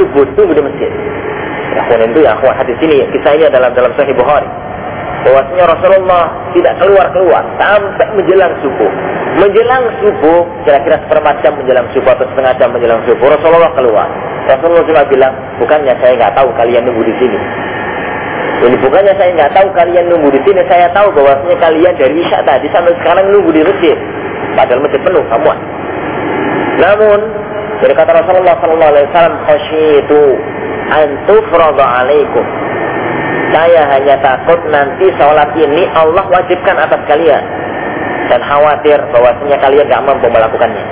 subuh tunggu di masjid. Akhwan itu ya akhwan hadis ini kisahnya dalam dalam Sahih Bukhari. Bahwasanya Rasulullah tidak keluar-keluar sampai menjelang subuh. Menjelang subuh, kira-kira seperempat jam menjelang subuh atau setengah jam menjelang subuh, Rasulullah keluar. Rasulullah cuma bilang, bukannya saya nggak tahu kalian nunggu di sini. Ini bukannya saya nggak tahu kalian nunggu di sini, saya tahu bahwasanya kalian dari Isya tadi sampai sekarang nunggu di masjid. Padahal masjid penuh, kamu. Namun, dari kata Rasulullah Sallallahu Alaihi Wasallam, khasyitu antufrada alaikum. Saya hanya takut nanti sholat ini Allah wajibkan atas kalian. Dan khawatir bahwasanya kalian gak mampu melakukannya.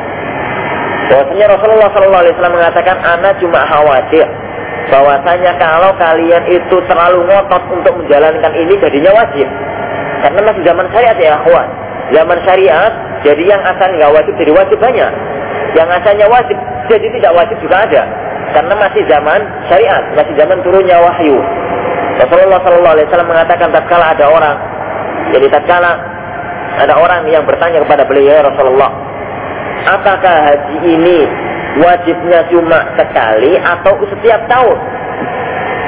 Bahwasanya Rasulullah Sallallahu Alaihi Wasallam mengatakan, Ana cuma khawatir bahwasanya kalau kalian itu terlalu ngotot untuk menjalankan ini jadinya wajib. Karena masih zaman syariat ya akhwan. Zaman syariat, jadi yang asalnya nggak wajib jadi wajib banyak. Yang asalnya wajib jadi tidak wajib juga ada. Karena masih zaman syariat, masih zaman turunnya wahyu. Rasulullah Shallallahu Alaihi Wasallam mengatakan tatkala ada orang, jadi tatkala ada orang yang bertanya kepada beliau ya Rasulullah, apakah haji ini wajibnya cuma sekali atau setiap tahun?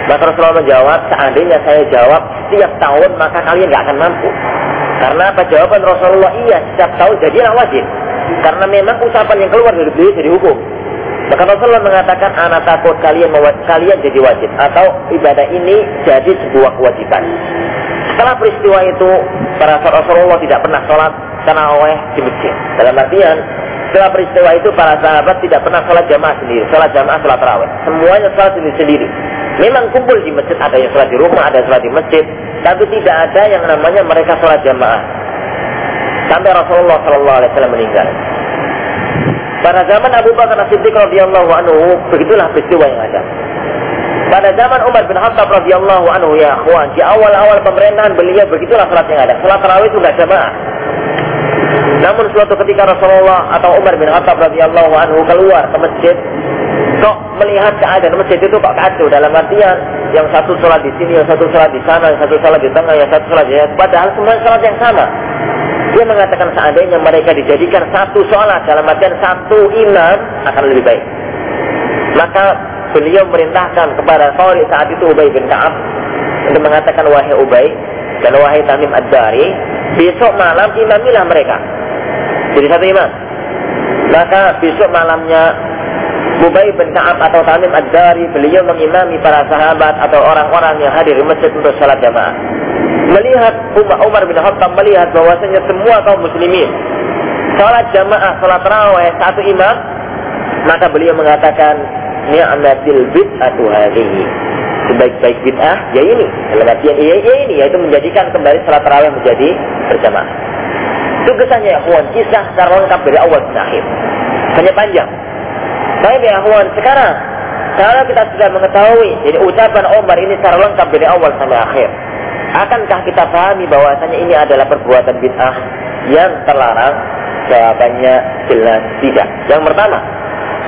Maka Rasulullah menjawab, seandainya saya jawab setiap tahun maka kalian nggak akan mampu. Karena apa jawaban Rasulullah? Iya, setiap tahun jadilah wajib. Karena memang ucapan yang keluar dari beliau jadi hukum. Maka Rasulullah mengatakan, anak takut kalian kalian jadi wajib atau ibadah ini jadi sebuah kewajiban. Setelah peristiwa itu, para Rasulullah tidak pernah sholat taraweh di masjid. Dalam artian, setelah peristiwa itu para sahabat tidak pernah sholat jamaah sendiri, sholat jamaah, sholat taraweh. Semuanya sholat sendiri sendiri. Memang kumpul di masjid, ada yang sholat di rumah, ada yang sholat di masjid, tapi tidak ada yang namanya mereka sholat jamaah. Sampai Rasulullah Shallallahu Alaihi Wasallam meninggal. Pada zaman Abu Bakar As-Siddiq radhiyallahu anhu, begitulah peristiwa yang ada. Pada zaman Umar bin Khattab radhiyallahu anhu ya akhwan, di awal-awal pemerintahan beliau begitulah salat yang ada. Salat tarawih itu enggak jamaah. Namun suatu ketika Rasulullah atau Umar bin Khattab radhiyallahu anhu keluar ke masjid, kok melihat keadaan masjid itu kok kacau dalam artian yang satu sholat di sini, yang satu sholat di sana, yang satu sholat di tengah, yang satu sholat di sana. Padahal semua sholat yang sama. Dia mengatakan seandainya mereka dijadikan satu sholat dalam artian satu imam akan lebih baik. Maka beliau merintahkan kepada Qari saat itu Ubay bin Ka'ab untuk mengatakan wahai Ubay dan wahai Tamim Ad-Dari, besok malam imamilah mereka. Jadi satu imam. Maka besok malamnya Ubay bin Ka'ab atau Tamim Ad-Dari beliau mengimami para sahabat atau orang-orang yang hadir di masjid untuk salat jamaah melihat Umar bin Khattab melihat bahwasanya semua kaum muslimin salat jamaah salat raweh satu imam maka beliau mengatakan ni'matil bid'atu hadhihi. Sebaik-baik bid'ah ya ini. Dalam artian ya, ya ini yaitu menjadikan kembali salat raweh menjadi berjamaah. Itu kesannya ya kisah secara lengkap dari awal sampai akhir. Hanya panjang. Baik ya kawan sekarang kalau kita sudah mengetahui jadi ucapan Umar ini secara lengkap dari awal sampai akhir Akankah kita pahami bahwasanya ini adalah perbuatan bid'ah yang terlarang? Jawabannya jelas tidak. Yang pertama,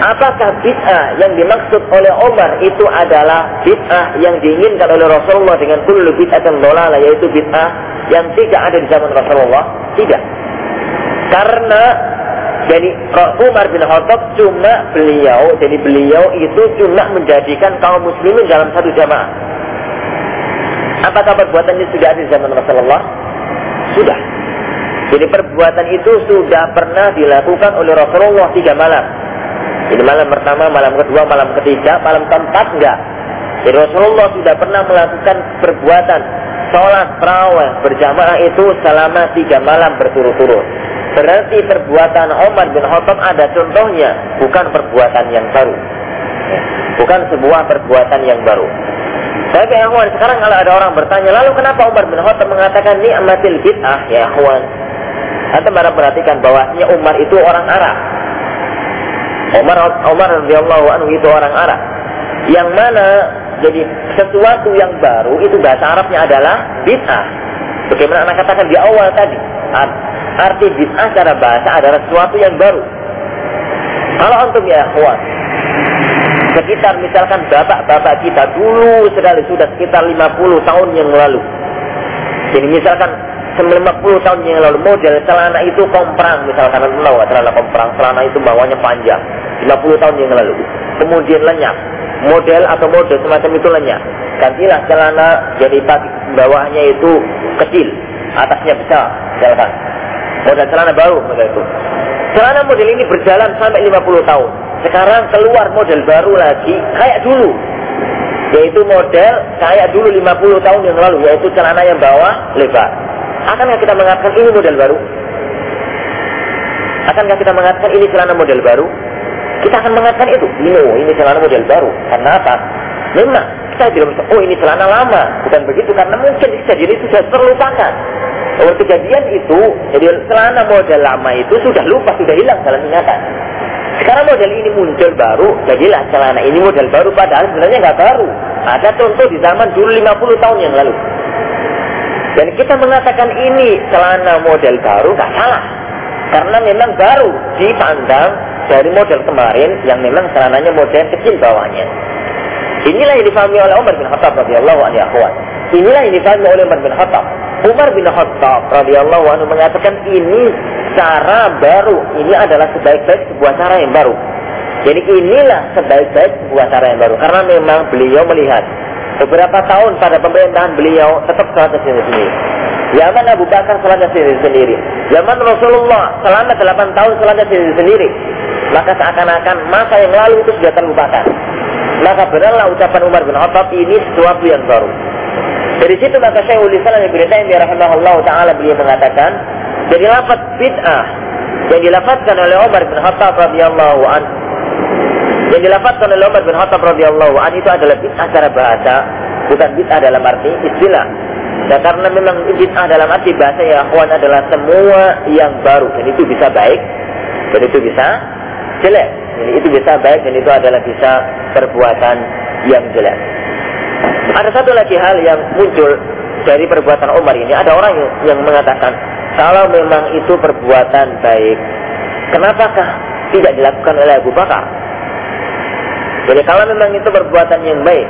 apakah bid'ah yang dimaksud oleh Umar itu adalah bid'ah yang diinginkan oleh Rasulullah dengan kullu bid'atin dolala yaitu bid'ah yang tidak ada di zaman Rasulullah? Tidak. Karena jadi Umar bin Khattab cuma beliau, jadi beliau itu cuma menjadikan kaum muslimin dalam satu jamaah. Apakah perbuatan ini sudah ada di zaman Rasulullah? Sudah. Jadi perbuatan itu sudah pernah dilakukan oleh Rasulullah tiga malam. Jadi malam pertama, malam kedua, malam ketiga, malam keempat enggak. Jadi Rasulullah sudah pernah melakukan perbuatan sholat terawih berjamaah itu selama tiga malam berturut-turut. Berarti perbuatan Umar bin Khattab ada contohnya, bukan perbuatan yang baru. Bukan sebuah perbuatan yang baru. Tapi ya sekarang kalau ada orang bertanya, lalu kenapa Umar bin Khattab mengatakan ni'matil bid'ah ya akhwan? Anda mana perhatikan bahwasanya Umar itu orang Arab. Umar Umar radhiyallahu anhu itu orang Arab. Yang mana jadi sesuatu yang baru itu bahasa Arabnya adalah bid'ah. Bagaimana anak katakan di awal tadi. Arti bid'ah secara bahasa adalah sesuatu yang baru. Kalau untuk ya akhwan, sekitar misalkan bapak-bapak kita dulu sekali sudah sekitar 50 tahun yang lalu. Jadi misalkan 50 tahun yang lalu model celana itu komprang misalkan tahu celana komprang celana itu bawahnya panjang 50 tahun yang lalu kemudian lenyap model atau mode semacam itu lenyap. Gantilah celana jadi bawahnya itu kecil, atasnya besar, misalkan. Model celana baru model itu. Celana model ini berjalan sampai 50 tahun. Sekarang keluar model baru lagi kayak dulu. Yaitu model kayak dulu 50 tahun yang lalu, yaitu celana yang bawah lebar. Akankah kita mengatakan ini model baru? Akankah kita mengatakan ini celana model baru? Kita akan mengatakan itu. Ini, oh, ini celana model baru. Karena apa? Memang kita bisa, oh ini celana lama. Bukan begitu. Karena mungkin kejadian itu sudah terlupakan. Oh kejadian itu, jadi celana model lama itu sudah lupa, sudah hilang dalam ingatan. Sekarang model ini muncul baru, jadilah celana ini model baru. Padahal sebenarnya nggak baru. Ada contoh di zaman dulu 50 tahun yang lalu. Dan kita mengatakan ini celana model baru, nggak salah. Karena memang baru dipandang dari model kemarin yang memang celananya model kecil bawahnya. Inilah yang difahami oleh Umar bin Khattab radhiyallahu anhu Inilah yang difahami oleh Umar bin Khattab. Umar bin Khattab radhiyallahu anhu mengatakan ini cara baru. Ini adalah sebaik-baik sebuah cara yang baru. Jadi inilah sebaik-baik sebuah cara yang baru. Karena memang beliau melihat beberapa tahun pada pemerintahan beliau tetap sholat sendiri. Zaman Abu Bakar sholatnya sendiri sendiri. Zaman Rasulullah selama 8 tahun sholatnya sendiri sendiri maka seakan-akan masa yang lalu itu sudah terlupakan. Maka benarlah ucapan Umar bin Khattab ini sesuatu yang baru. Dari situ maka Syekhul Islam Ibnu Taimiyah rahimahullah taala beliau mengatakan, jadi lafaz bid'ah yang dilafazkan oleh Umar bin Khattab radhiyallahu an yang dilafazkan oleh Umar bin Khattab radhiyallahu an itu adalah bid'ah secara bahasa, bukan bid'ah dalam arti istilah. Dan karena memang bid'ah dalam arti bahasa ya akhwan adalah semua yang baru dan itu bisa baik dan itu bisa jelek. Jadi itu bisa baik dan itu adalah bisa perbuatan yang jelek. Ada satu lagi hal yang muncul dari perbuatan Umar ini. Ada orang yang mengatakan, kalau memang itu perbuatan baik, kenapakah tidak dilakukan oleh Abu Bakar? Jadi kalau memang itu perbuatan yang baik,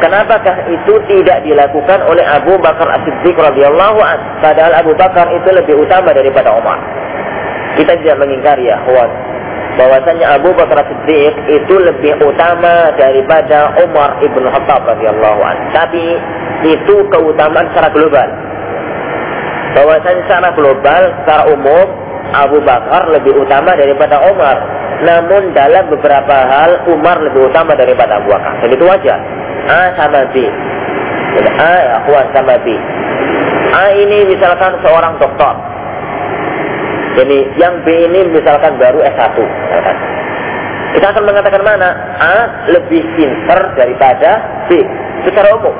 kenapakah itu tidak dilakukan oleh Abu Bakar As-Siddiq radhiyallahu an? Padahal Abu Bakar itu lebih utama daripada Umar. Kita tidak mengingkari ya, bahwasanya Abu Bakar Siddiq itu lebih utama daripada Umar ibn Khattab radhiyallahu anhu. Tapi itu keutamaan secara global. Bahwasanya secara global, secara umum Abu Bakar lebih utama daripada Umar. Namun dalam beberapa hal Umar lebih utama daripada Abu Bakar. Dan itu wajar. A sama B. A ya sama B. A ini misalkan seorang dokter jadi yang B ini misalkan baru S1. Misalkan. Kita akan mengatakan mana? A lebih pinter daripada B secara umum.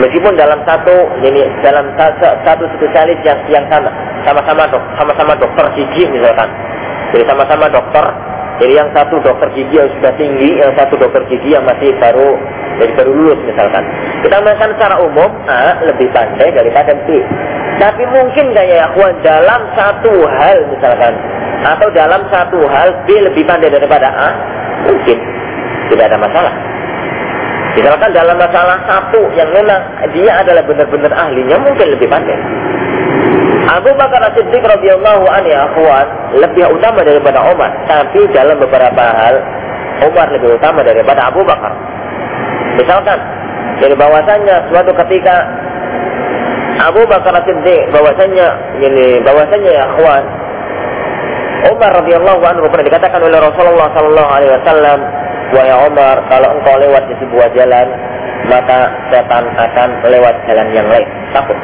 Meskipun dalam satu ini dalam satu spesialis yang yang sama, sama-sama dok, sama-sama dokter gigi misalkan. Jadi sama-sama dokter. Jadi yang satu dokter gigi yang sudah tinggi, yang satu dokter gigi yang masih baru jadi baru lulus misalkan. Kita mengatakan secara umum A lebih pandai daripada B. Tapi mungkin ya akhwan dalam satu hal misalkan atau dalam satu hal B lebih pandai daripada A, mungkin tidak ada masalah. Misalkan dalam masalah satu yang memang dia adalah benar-benar ahlinya mungkin lebih pandai. Abu Bakar As-Siddiq radhiyallahu anhu ya lebih utama daripada Umar, tapi dalam beberapa hal Umar lebih utama daripada Abu Bakar. Misalkan dari bahwasannya suatu ketika Abu Bakar Siddiq bahwasanya ini bahwasanya ya akhwan Umar radhiyallahu anhu pernah dikatakan oleh Rasulullah sallallahu alaihi wasallam wahai Umar kalau engkau lewat di sebuah jalan maka setan akan lewat jalan yang lain. Takut.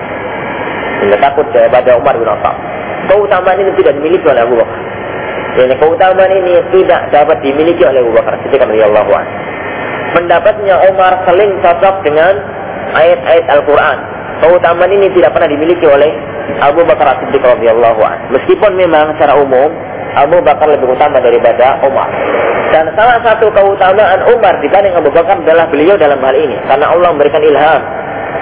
Sehingga takut daripada Umar bin Khattab keutamaan ini tidak dimiliki oleh Abu Bakar ini keutamaan ini tidak dapat dimiliki oleh Abu Bakar Siddiq radhiyallahu anhu pendapatnya Umar saling cocok dengan ayat-ayat Al-Quran keutamaan ini tidak pernah dimiliki oleh Abu Bakar As-Siddiq radhiyallahu anhu. Meskipun memang secara umum Abu Bakar lebih utama daripada Umar. Dan salah satu keutamaan Umar dibanding Abu Bakar adalah beliau dalam hal ini. Karena Allah memberikan ilham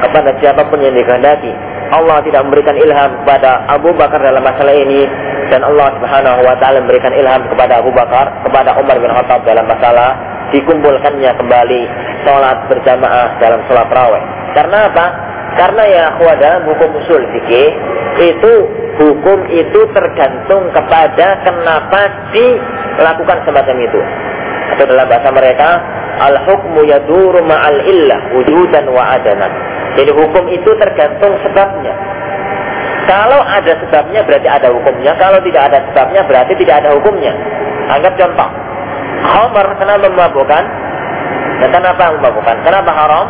kepada siapa pun yang dikehendaki. Allah tidak memberikan ilham kepada Abu Bakar dalam masalah ini. Dan Allah subhanahu wa ta'ala memberikan ilham kepada Abu Bakar, kepada Umar bin Khattab dalam masalah dikumpulkannya kembali sholat berjamaah dalam sholat raweh. Karena apa? Karena ya dalam hukum usul fikih itu hukum itu tergantung kepada kenapa dilakukan semacam itu. Atau dalam bahasa mereka al-hukmu yaduru ma'al illah wujudan wa adanan. Jadi hukum itu tergantung sebabnya. Kalau ada sebabnya berarti ada hukumnya. Kalau tidak ada sebabnya berarti tidak ada hukumnya. Anggap contoh. Homer kenapa memabukkan? Dan kenapa memabukkan? Kenapa haram?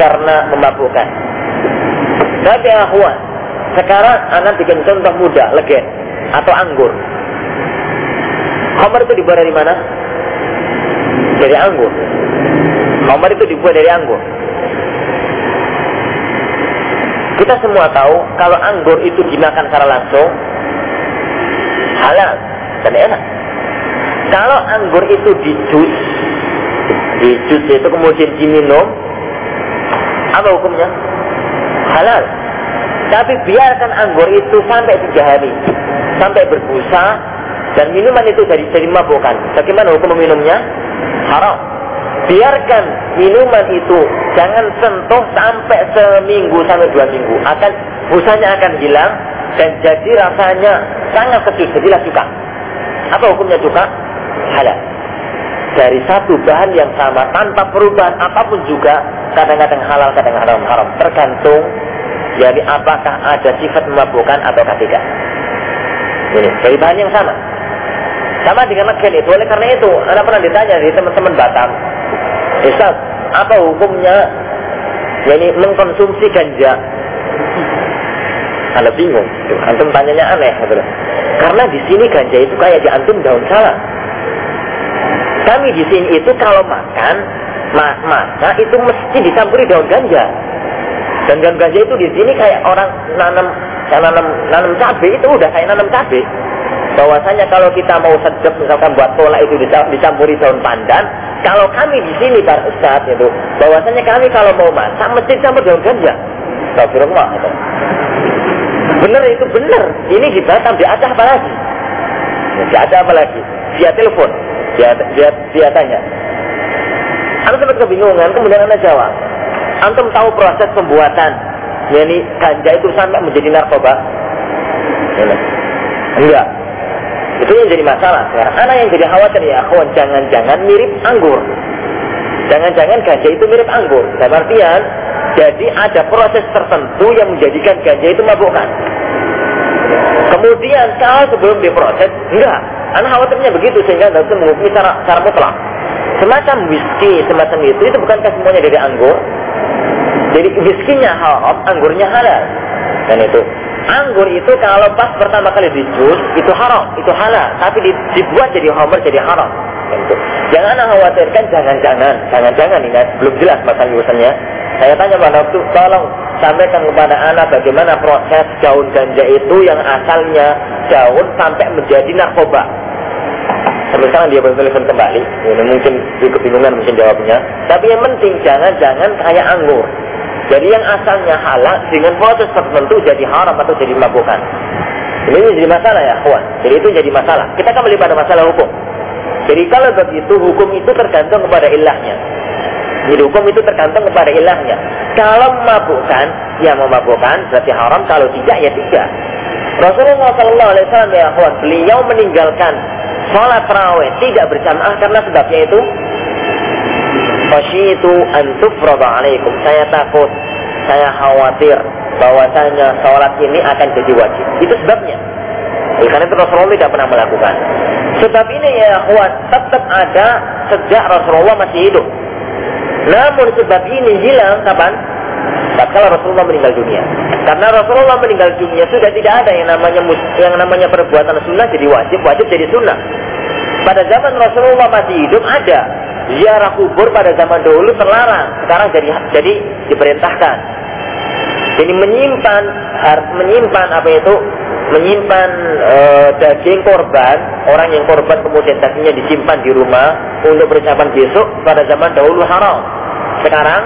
Karena memabukkan. Tapi akhwan, sekarang anak bikin contoh mudah, legen atau anggur. Homer itu dibuat dari mana? Dari anggur. Homer itu dibuat dari anggur. Kita semua tahu kalau anggur itu dimakan secara langsung halal dan enak. Kalau anggur itu dijus, dijus itu kemudian diminum, apa hukumnya? Halal. Tapi biarkan anggur itu sampai tiga hari, sampai berbusa, dan minuman itu dari dari mabukan. Bagaimana hukum meminumnya? Haram. Biarkan minuman itu jangan sentuh sampai seminggu sampai dua minggu. Akan busanya akan hilang dan jadi rasanya sangat kecil. Jadilah cuka. Apa hukumnya cuka? Halal. Dari satu bahan yang sama tanpa perubahan apa pun juga kadang-kadang halal, kadang-kadang haram. Tergantung jadi apakah ada sifat memabukkan atau tidak. Ini dari bahan yang sama. Sama dengan legen itu. Oleh karena itu, anda pernah ditanya dari teman-teman Batam, Ustaz, apa hukumnya yani mengkonsumsi ganja? Anda bingung, antum tanyanya aneh, gitu. Karena di sini ganja itu kayak di antum daun salam. Kami di sini itu kalau makan, ma maka itu mesti dicampuri daun ganja. Dan daun ganja itu di sini kayak orang nanam nanam nanam cabai itu udah kayak nanam cabai bahwasanya kalau kita mau sedep misalkan buat tolak itu dicampuri daun pandan kalau kami di sini Pak Ustaz itu bahwasanya kami kalau mau masak mesti campur daun ganja. Astagfirullah itu. bener itu bener. Ini di Batam di Aceh apa lagi di Aceh apa lagi via telepon via, via, via tanya. Anda sempat kebingungan kemudian Anda jawab. Antum tahu proses pembuatan yakni ganja itu sampai menjadi narkoba? Enggak. Itu yang jadi masalah sekarang. Anak yang jadi khawatir ya, kawan jangan-jangan mirip anggur. Jangan-jangan ganja itu mirip anggur. Dalam artian, jadi ada proses tertentu yang menjadikan ganja itu mabukkan. Kemudian kalau sebelum diproses, enggak. Anak khawatirnya begitu sehingga bisa menghukumi secara mutlak. Semacam whisky, semacam itu, itu bukankah semuanya dari anggur? Jadi whisky-nya haram, anggurnya halal. Dan itu anggur itu kalau pas pertama kali dijus itu haram, itu halal, tapi dibuat jadi homer jadi haram. Gitu. Jangan khawatirkan jangan-jangan, jangan-jangan ini belum jelas masalah urusannya. Saya tanya pada waktu, tolong sampaikan kepada anak bagaimana proses daun ganja itu yang asalnya daun sampai menjadi narkoba. Sampai sekarang dia belum telepon kembali. Ini mungkin kebingungan mungkin jawabnya. Tapi yang penting jangan-jangan kayak anggur. Jadi yang asalnya halal dengan proses tertentu jadi haram atau jadi mabukan. Ini jadi masalah ya, kawan. Jadi itu jadi masalah. Kita kembali pada masalah hukum. Jadi kalau begitu hukum itu tergantung kepada ilahnya. Jadi hukum itu tergantung kepada ilahnya. Kalau memabukkan, ya memabukkan berarti haram. Kalau tidak, ya tidak. Rasulullah Wasallam ya kawan, beliau meninggalkan sholat tarawih tidak berjamaah karena sebabnya itu Fasyitu an tufrada alaikum. Saya takut, saya khawatir bahwasanya sholat ini akan jadi wajib. Itu sebabnya. Oleh karena itu Rasulullah tidak pernah melakukan. Sebab ini ya kuat tetap ada sejak Rasulullah masih hidup. Namun sebab ini hilang kapan? Tatkala Rasulullah meninggal dunia. Karena Rasulullah meninggal dunia sudah tidak ada yang namanya yang namanya perbuatan sunnah jadi wajib, wajib jadi sunnah. Pada zaman Rasulullah masih hidup ada ziarah kubur pada zaman dahulu terlarang, sekarang jadi jadi diperintahkan. Jadi menyimpan menyimpan apa itu? Menyimpan e, daging korban, orang yang korban kemudian dagingnya disimpan di rumah untuk persiapan besok pada zaman dahulu haram. Sekarang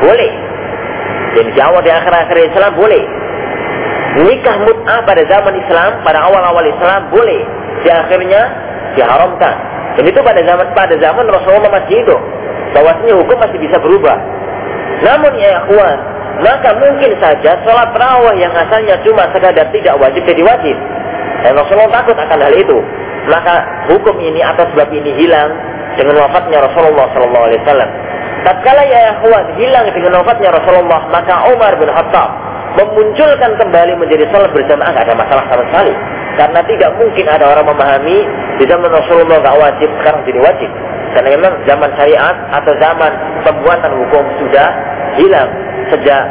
boleh. Dan jauh di akhir-akhir Islam boleh. Nikah mut'ah pada zaman Islam, pada awal-awal Islam boleh. Di akhirnya diharamkan. Dan itu pada zaman pada zaman Rasulullah masih hidup. Bahwasanya hukum masih bisa berubah. Namun ya ikhwan, maka mungkin saja sholat terawih yang asalnya cuma sekadar tidak wajib jadi wajib. Dan Rasulullah takut akan hal itu. Maka hukum ini atau sebab ini hilang dengan wafatnya Rasulullah Sallallahu Alaihi Wasallam. Tatkala ya ikhwan hilang dengan wafatnya Rasulullah, maka Umar bin Khattab memunculkan kembali menjadi salat berjamaah tidak ada masalah sama sekali. Karena tidak mungkin ada orang memahami di zaman Rasulullah nggak wajib, sekarang jadi wajib. Karena memang zaman syariat atau zaman pembuatan hukum sudah hilang sejak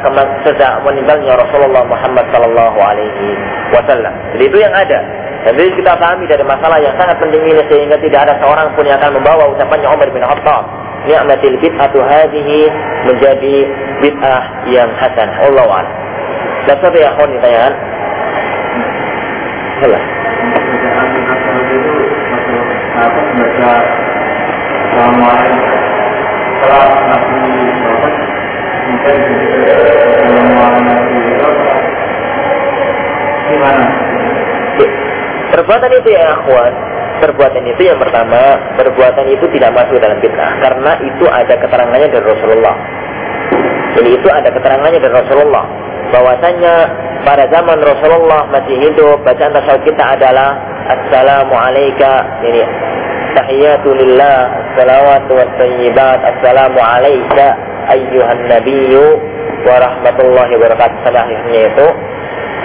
sejak meninggalnya Rasulullah Muhammad Sallallahu Alaihi Wasallam. Jadi itu yang ada. Jadi kita pahami dari masalah yang sangat penting ini sehingga tidak ada seorang pun yang akan membawa ucapannya Umar bin Khattab. Ni'matil bid'atu hadhihi menjadi bid'ah yang hasan. Allah a'lam. Dan satu yang khon ditanyaan. Salah. Gimana? Perbuatan itu ya akhwan, perbuatan itu yang pertama, perbuatan itu tidak masuk dalam fitnah. Karena itu ada keterangannya dari Rasulullah. Jadi itu ada keterangannya dari Rasulullah. Bahwasanya pada zaman Rasulullah masih hidup bacaan tasawuf kita adalah Assalamu alayka ini tahiyatulillah salawatu wa tayyibat assalamu alayka ayyuhan nabiyyu wa rahmatullahi wa barakatuh. Sampai itu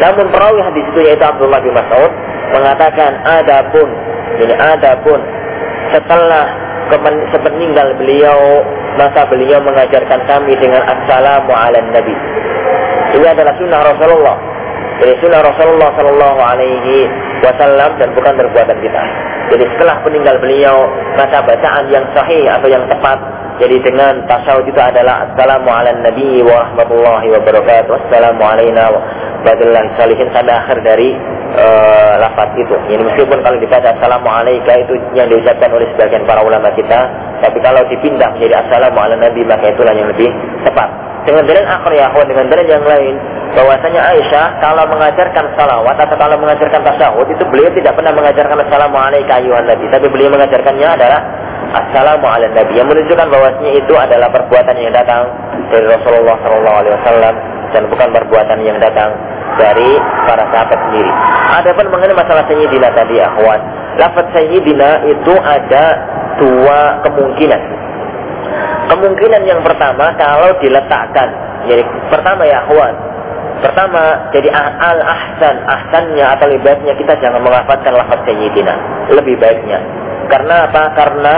namun perawi hadis itu yaitu Abdullah bin Mas'ud mengatakan adapun ini adapun setelah sepeninggal beliau maka beliau mengajarkan kami dengan assalamu ala nabi ini adalah sunnah Rasulullah jadi sunnah Rasulullah Shallallahu Alaihi Wasallam dan bukan perbuatan kita. Jadi setelah meninggal beliau maka bacaan yang sahih atau yang tepat jadi dengan tasawuf itu adalah Assalamu ala Nabi wa rahmatullahi wa barakatuh Assalamu alaina wa salihin sampai akhir dari uh, lafaz itu. Ini meskipun kalau dibaca Assalamu alaika itu yang diucapkan oleh sebagian para ulama kita, tapi kalau dipindah menjadi Assalamu ala Nabi maka itulah yang lebih tepat. Dengan dalil akhir ya dengan dalil yang lain bahwasanya Aisyah kalau mengajarkan salawat atau kalau mengajarkan tasawuf itu beliau tidak pernah mengajarkan Assalamu alaika ayuhan Nabi, tapi beliau mengajarkannya adalah Assalamu ala Nabi yang menunjukkan bahwasanya itu adalah perbuatan yang datang dari Rasulullah Shallallahu Alaihi Wasallam dan bukan perbuatan yang datang dari para sahabat sendiri. Adapun mengenai masalah Sayyidina tadi akhwan, lafaz Sayyidina itu ada dua kemungkinan. Kemungkinan yang pertama kalau diletakkan, jadi pertama ya akhwan, pertama jadi al ahsan ahsannya atau lebih baiknya kita jangan mengafatkan lafaz Sayyidina, lebih baiknya. Karena apa? Karena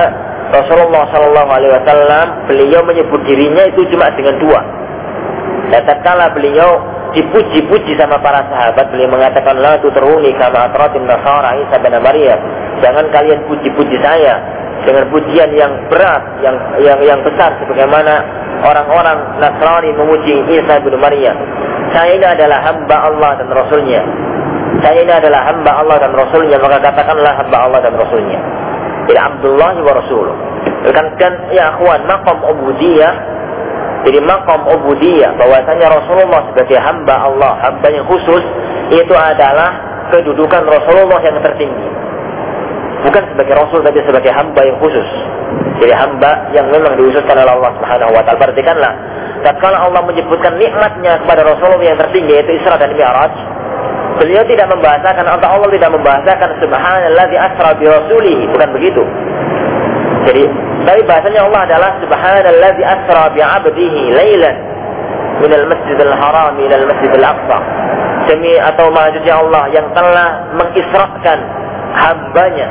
Rasulullah Shallallahu Alaihi Wasallam beliau menyebut dirinya itu cuma dengan dua. Dan tatkala beliau dipuji-puji sama para sahabat beliau mengatakan la tutruni kama atratin nasara Isa bin Maryam jangan kalian puji-puji saya dengan pujian yang berat yang yang yang besar sebagaimana orang-orang Nasrani memuji Isa bin Maryam saya ini adalah hamba Allah dan Rasulnya saya ini adalah hamba Allah dan Rasulnya maka katakanlah hamba Allah dan Rasulnya jadi Abdullah wa Rasul kan kan ya akhwan maqam ubudiyah jadi makom ubudiyah bahwasanya Rasulullah sebagai hamba Allah, hamba yang khusus itu adalah kedudukan Rasulullah yang tertinggi. Bukan sebagai Rasul tapi sebagai hamba yang khusus. Jadi hamba yang memang diususkan oleh Allah Subhanahu wa taala. Perhatikanlah, tatkala Allah menyebutkan nikmatnya kepada Rasulullah yang tertinggi yaitu Isra dan Mi'raj, beliau tidak membahasakan atau Allah tidak membahasakan subhanalladzi asra bi rasulihi, bukan begitu. Jadi tapi bahasanya Allah adalah subhanallazi asra bi 'abdihi lailan min al-masjidil haram ila al-masjidil aqsa. Demi atau maksudnya Allah yang telah mengisrakan hambanya.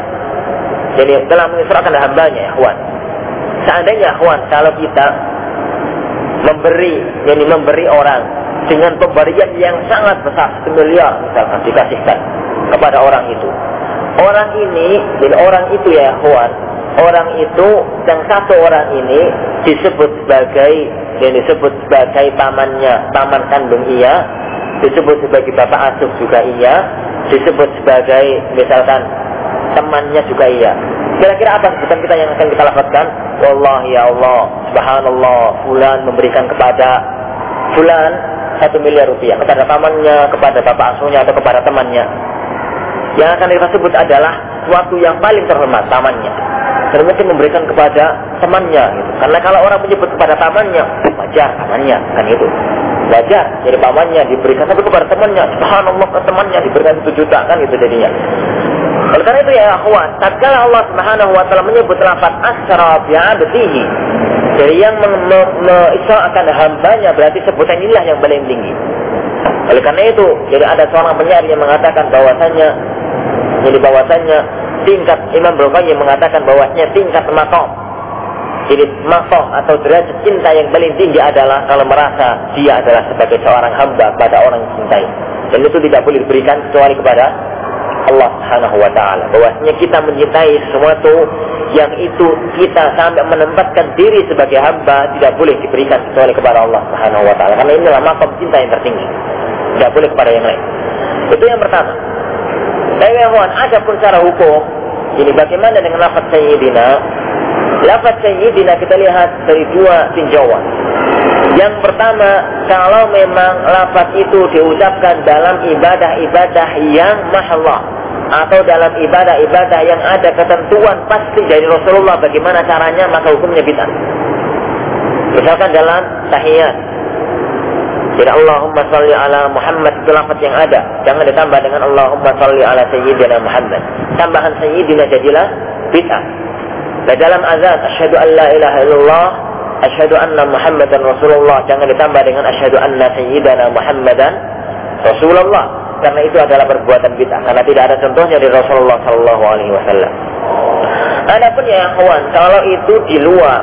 Jadi telah mengisrakan hambanya, ikhwan. Seandainya ikhwan kalau kita memberi, yani memberi orang dengan pemberian yang sangat besar, satu miliar misalkan dikasihkan kepada orang itu. Orang ini, dan orang itu ya ikhwan, orang itu yang satu orang ini disebut sebagai yang disebut sebagai pamannya, paman kandung ia, disebut sebagai bapak asuh juga ia, disebut sebagai misalkan temannya juga ia. Kira-kira apa sebutan kita yang akan kita lafazkan? Wallah ya Allah, subhanallah, fulan memberikan kepada fulan satu miliar rupiah kepada pamannya, kepada bapak asuhnya atau kepada temannya. Yang akan kita sebut adalah suatu yang paling terhormat, pamannya dan mungkin memberikan kepada temannya gitu. Karena kalau orang menyebut kepada pamannya, wajar pamannya kan itu. Wajar jadi pamannya diberikan tapi kepada temannya, subhanallah ke temannya diberikan satu juta kan itu jadinya. Oleh karena itu ya akhwan, tatkala Allah Subhanahu wa taala menyebut lafaz asra bi abdihi dari yang mengisrakan hambanya berarti sebutan inilah yang paling tinggi. Oleh karena itu, jadi ada seorang penyair yang mengatakan bahwasanya jadi bahwasanya tingkat Imam Bukhari yang mengatakan bahwasanya tingkat makom jadi makom atau derajat cinta yang paling tinggi adalah kalau merasa dia adalah sebagai seorang hamba pada orang yang cintai. Dan itu tidak boleh diberikan kecuali kepada Allah Subhanahu wa taala. Bahwasanya kita mencintai sesuatu yang itu kita sampai menempatkan diri sebagai hamba tidak boleh diberikan kecuali kepada Allah Subhanahu wa taala. Karena inilah makom cinta yang tertinggi. Tidak boleh kepada yang lain. Itu yang pertama. Tapi ada pun cara hukum, ini bagaimana dengan lafaz sayyidina? Lafaz sayyidina kita lihat dari dua tinjauan. Yang pertama, kalau memang lafaz itu diucapkan dalam ibadah-ibadah yang mahallah atau dalam ibadah-ibadah yang ada ketentuan pasti dari Rasulullah bagaimana caranya maka hukumnya bid'ah. Misalkan dalam tahiyat. Tidak Allahumma salli ala Muhammad itu lafaz yang ada. Jangan ditambah dengan Allahumma salli ala Sayyidina Muhammad. Tambahan Sayyidina jadilah bid'ah. Dan dalam azan asyhadu an la ilaha illallah asyhadu anna Muhammadan Rasulullah jangan ditambah dengan asyhadu anna sayyidana Muhammadan Rasulullah karena itu adalah perbuatan bid'ah karena tidak ada contohnya di Rasulullah Shallallahu Alaihi Wasallam. Adapun ya kawan, kalau itu di luar,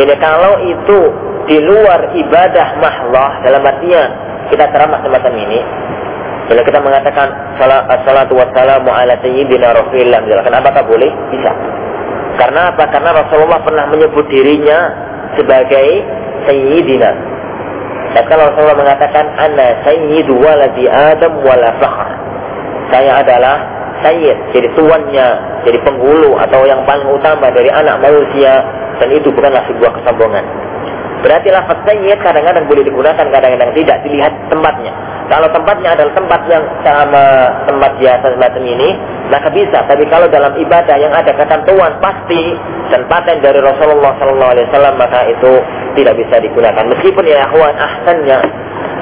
jadi kalau itu di luar ibadah mahlah dalam artinya kita ceramah semacam ini, bila kita mengatakan salatu wassalamu ala sayyidina rasulillah misalkan apakah boleh? Bisa. Karena apa? Karena Rasulullah pernah menyebut dirinya sebagai sayyidina. Kalau Rasulullah mengatakan ana sayyidu waladi Adam wala. Saya adalah sayyid, jadi tuannya, jadi penghulu atau yang paling utama dari anak manusia dan itu bukanlah sebuah kesombongan. Berarti lafaz sayyid kadang-kadang boleh digunakan, kadang-kadang tidak dilihat tempatnya. Kalau tempatnya adalah tempat yang sama tempat biasa semacam ini, maka bisa. Tapi kalau dalam ibadah yang ada ketentuan pasti dan paten dari Rasulullah Sallallahu Alaihi Wasallam, maka itu tidak bisa digunakan. Meskipun ya akhwan ahsannya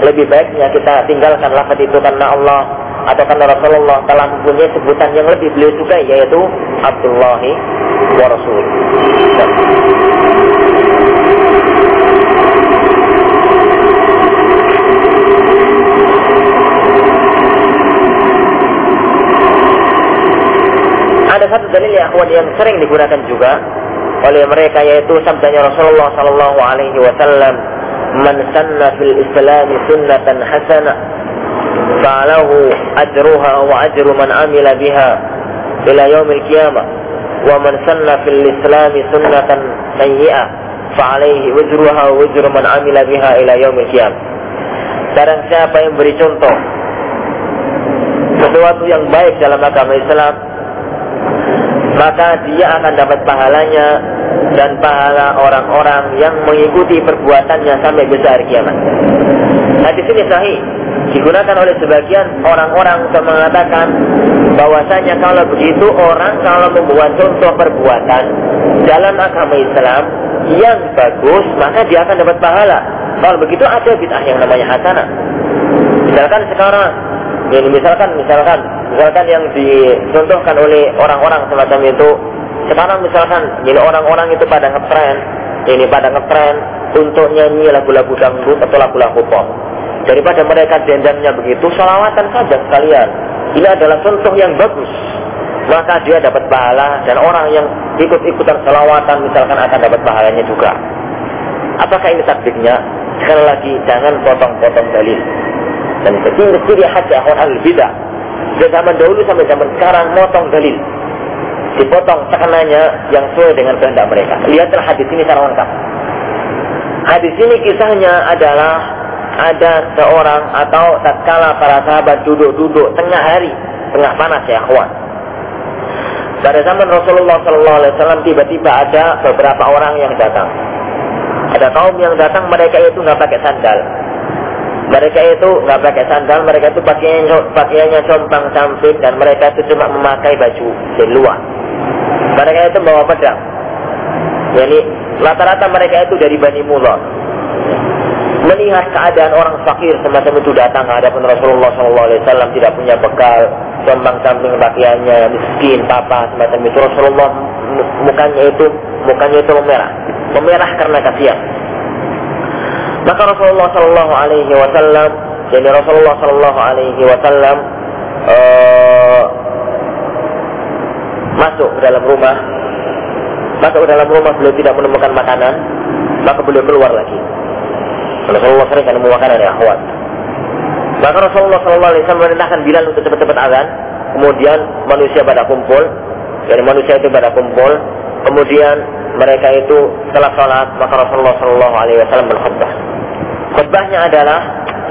lebih baiknya kita tinggalkan lafaz itu karena Allah atau karena Rasulullah telah mempunyai sebutan yang lebih beliau sukai yaitu Abdullahi wa Rasul. Ada satu dalil ya akhwan yang sering digunakan juga oleh mereka yaitu sabdanya Rasulullah sallallahu alaihi wasallam man sanna fil islam sunnatan hasana falahu ajruha wa ajru man amila biha ila yaumil qiyamah wa man sanna fil islam sunnatan sayyi'ah fa'alaihi wajruha wa wajru man amila biha ila yaumil qiyamah. Barang siapa yang beri contoh sesuatu yang baik dalam agama Islam maka dia akan dapat pahalanya dan pahala orang-orang yang mengikuti perbuatannya sampai besar kiamat. Di sini sahih digunakan oleh sebagian orang-orang untuk mengatakan bahwasanya kalau begitu orang kalau membuat contoh perbuatan dalam agama Islam yang bagus maka dia akan dapat pahala. Kalau begitu ada bid'ah yang namanya hasanah. Misalkan sekarang, ini misalkan misalkan misalkan yang dicontohkan oleh orang-orang semacam itu. Sekarang misalkan ini orang-orang itu pada ngetren ini pada ngetren untuk nyanyi lagu-lagu dangdut atau lagu-lagu pop. Daripada mereka dendamnya begitu salawatan saja sekalian. Ini adalah contoh yang bagus. Maka dia dapat pahala dan orang yang ikut-ikutan salawatan misalkan akan dapat pahalanya juga. Apakah ini takdirnya? Sekali lagi jangan potong-potong dalil dan kecil-kecil ya hati ahwan al-bidah dari zaman dahulu sampai zaman sekarang motong dalil. Dipotong tekanannya yang sesuai dengan kehendak mereka. Lihatlah hadis ini secara lengkap. Hadis ini kisahnya adalah ada seorang atau tatkala para sahabat duduk-duduk tengah hari, tengah panas ya kawan. Pada zaman Rasulullah Wasallam tiba-tiba ada beberapa orang yang datang. Ada kaum yang datang mereka itu nggak pakai sandal, mereka itu nggak pakai sandal, mereka itu pakaiannya, pakaiannya compang camping dan mereka itu cuma memakai baju di luar. Mereka itu bawa pedang. Jadi rata-rata mereka itu dari Bani Mulon. melihat keadaan orang fakir semacam itu datang hadapan Rasulullah SAW tidak punya bekal, sombang camping pakaiannya, miskin, papa semacam itu Rasulullah mukanya itu mukanya itu memerah, memerah karena kasihan. Maka Rasulullah Shallallahu Alaihi Wasallam, jadi Rasulullah Shallallahu Alaihi Wasallam uh, masuk ke dalam rumah, masuk ke dalam rumah beliau tidak menemukan makanan, maka beliau keluar lagi. Rasulullah sering kan makanan ya akhwat. Maka Rasulullah Shallallahu Alaihi Wasallam merintahkan Bilal untuk cepat-cepat azan. Kemudian manusia pada kumpul, dari manusia itu pada kumpul. Kemudian mereka itu setelah sholat, maka Rasulullah Shallallahu Alaihi Wasallam berkhutbah. Khutbahnya adalah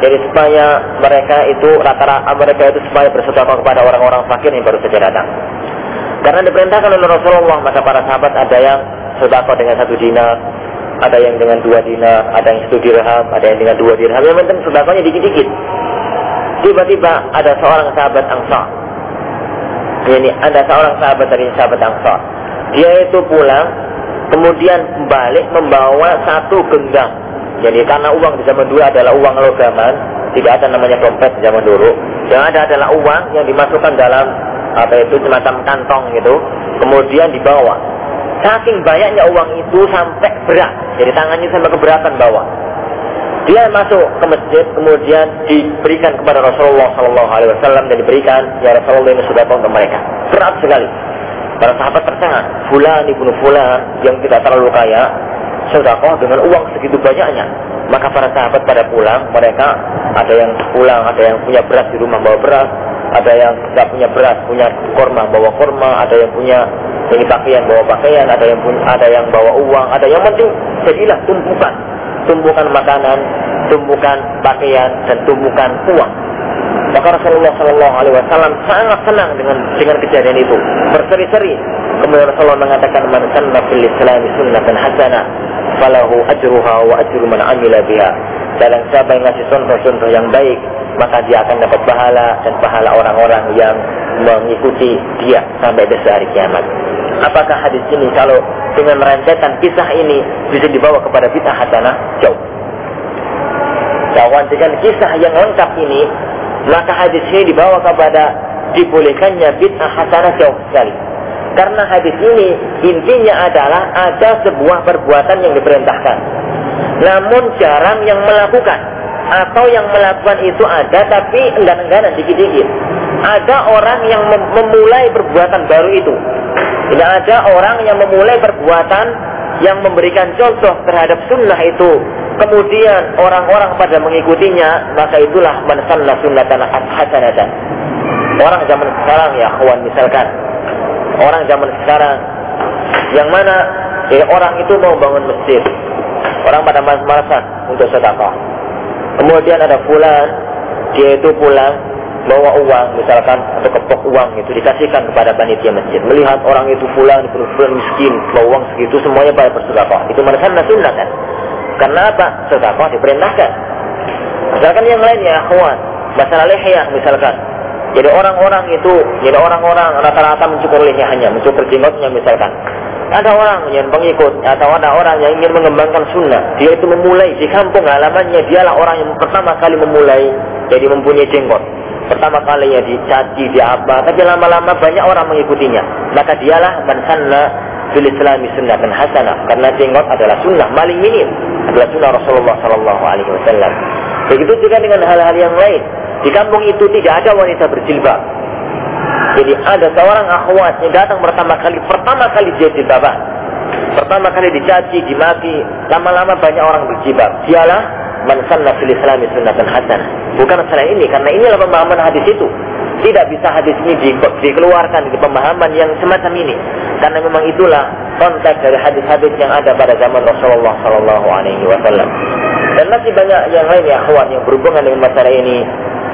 jadi supaya mereka itu rata-rata mereka itu supaya bersedekah kepada orang-orang fakir yang baru saja datang. Karena diperintahkan oleh Rasulullah maka para sahabat ada yang sedekah dengan satu dinar, ada yang dengan dua dinar, ada yang satu dirham, ada yang dengan dua dirham. Yang penting sedekahnya dikit-dikit. Tiba-tiba ada seorang sahabat Ansar. Ini ada seorang sahabat dari sahabat Ansar. Dia itu pulang, kemudian balik membawa satu genggam. Jadi karena uang di zaman dulu adalah uang logaman, tidak ada namanya dompet di zaman dulu. Yang ada adalah uang yang dimasukkan dalam apa itu semacam kantong gitu, kemudian dibawa Saking banyaknya uang itu sampai berat. Jadi tangannya sampai keberatan bawa. Dia masuk ke masjid, kemudian diberikan kepada Rasulullah Sallallahu Alaihi Wasallam dan diberikan ya Rasulullah ini sudah untuk mereka. Berat sekali. Para sahabat tercengang. Fulan ibnu Fulan yang tidak terlalu kaya, sedekah dengan uang segitu banyaknya. Maka para sahabat pada pulang, mereka ada yang pulang, ada yang punya beras di rumah bawa beras, ada yang tidak punya beras, punya korma bawa korma, ada yang punya ini pakaian bawa pakaian, ada yang punya, ada yang bawa uang, ada yang penting jadilah tumpukan, tumpukan makanan, tumpukan pakaian dan tumpukan uang. Maka Rasulullah Shallallahu Alaihi Wasallam sangat senang dengan dengan kejadian itu, berseri-seri. Kemudian Rasulullah mengatakan man sanna fil Islam sunnatan hasanah falahu ajruha wa ajru man amila biha. Dan siapa yang ngasih contoh-contoh yang baik, maka dia akan dapat pahala dan pahala orang-orang yang mengikuti dia sampai besar hari kiamat. Apakah hadis ini kalau dengan rentetan kisah ini bisa dibawa kepada bid'ah hasanah? Jauh. Dengan kisah yang lengkap ini, maka hadis ini dibawa kepada dibolehkannya bid'ah hasanah jauh sekali. Karena hadis ini intinya adalah ada sebuah perbuatan yang diperintahkan. Namun jarang yang melakukan. Atau yang melakukan itu ada tapi enggan-engganan dikit-dikit. Ada orang yang memulai perbuatan baru itu. Tidak ada orang yang memulai perbuatan yang memberikan contoh terhadap sunnah itu. Kemudian orang-orang pada mengikutinya, maka itulah man sanna sunnatan hasanatan. Orang zaman sekarang ya kawan misalkan. Orang zaman sekarang yang mana ya, orang itu mau bangun masjid. Orang pada malas-malasan untuk sedekah. Kemudian ada pulang, dia itu pulang bawa uang misalkan atau kepok uang itu dikasihkan kepada panitia masjid melihat orang itu pulang fulan miskin bawa uang segitu semuanya pada bersedekah itu mana sunnah kan karena apa? Sedekah diperintahkan. Misalkan yang lain ya kawan masalah lehya misalkan. Jadi orang-orang itu jadi orang-orang rata-rata mencukur lehyahnya mencukur jenggotnya misalkan. Ada orang yang pengikut atau ada orang yang ingin mengembangkan sunnah. Dia itu memulai di kampung halamannya dialah orang yang pertama kali memulai jadi mempunyai jenggot. Pertama kali ya dicaci, di apa, tapi lama-lama banyak orang mengikutinya. Maka dialah man sanna fil islami dan hasanah. Karena jenggot adalah sunnah, paling minim adalah sunnah Rasulullah Sallallahu Alaihi Wasallam. Begitu juga dengan hal-hal yang lain. Di kampung itu tidak ada wanita berjilbab. Jadi ada seorang akhwat yang datang pertama kali, pertama kali dia jilbaban. Pertama kali dicaci, dimaki, lama-lama banyak orang berjilbab. Dialah man sanna fil islami sunnatan hasanah. Bukan selain ini, karena inilah pemahaman hadis itu. Tidak bisa hadis ini di, dikeluarkan di pemahaman yang semacam ini. Karena memang itulah konteks dari hadis-hadis yang ada pada zaman Rasulullah Sallallahu Alaihi Wasallam. Dan masih banyak yang lain ya kawan yang berhubungan dengan masalah ini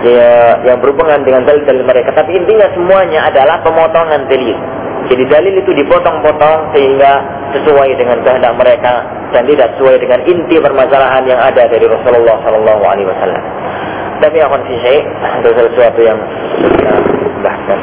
ya, yang berhubungan dengan dalil-dalil mereka. Tapi intinya semuanya adalah pemotongan dalil. Jadi dalil itu dipotong-potong sehingga sesuai dengan kehendak mereka dan tidak sesuai dengan inti permasalahan yang ada dari Rasulullah Sallallahu Alaihi Wasallam tapi akan sisai untuk sesuatu yang kita bahkan.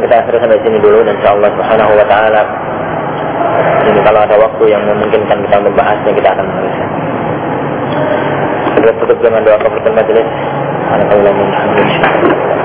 Kita akhiri sampai sini dulu. Dan insyaallah subhanahu wa ta'ala ini kalau ada waktu yang memungkinkan kita membahasnya kita akan menulisnya. Kita tutup dengan doa kafaratul majelis. Alhamdulillah.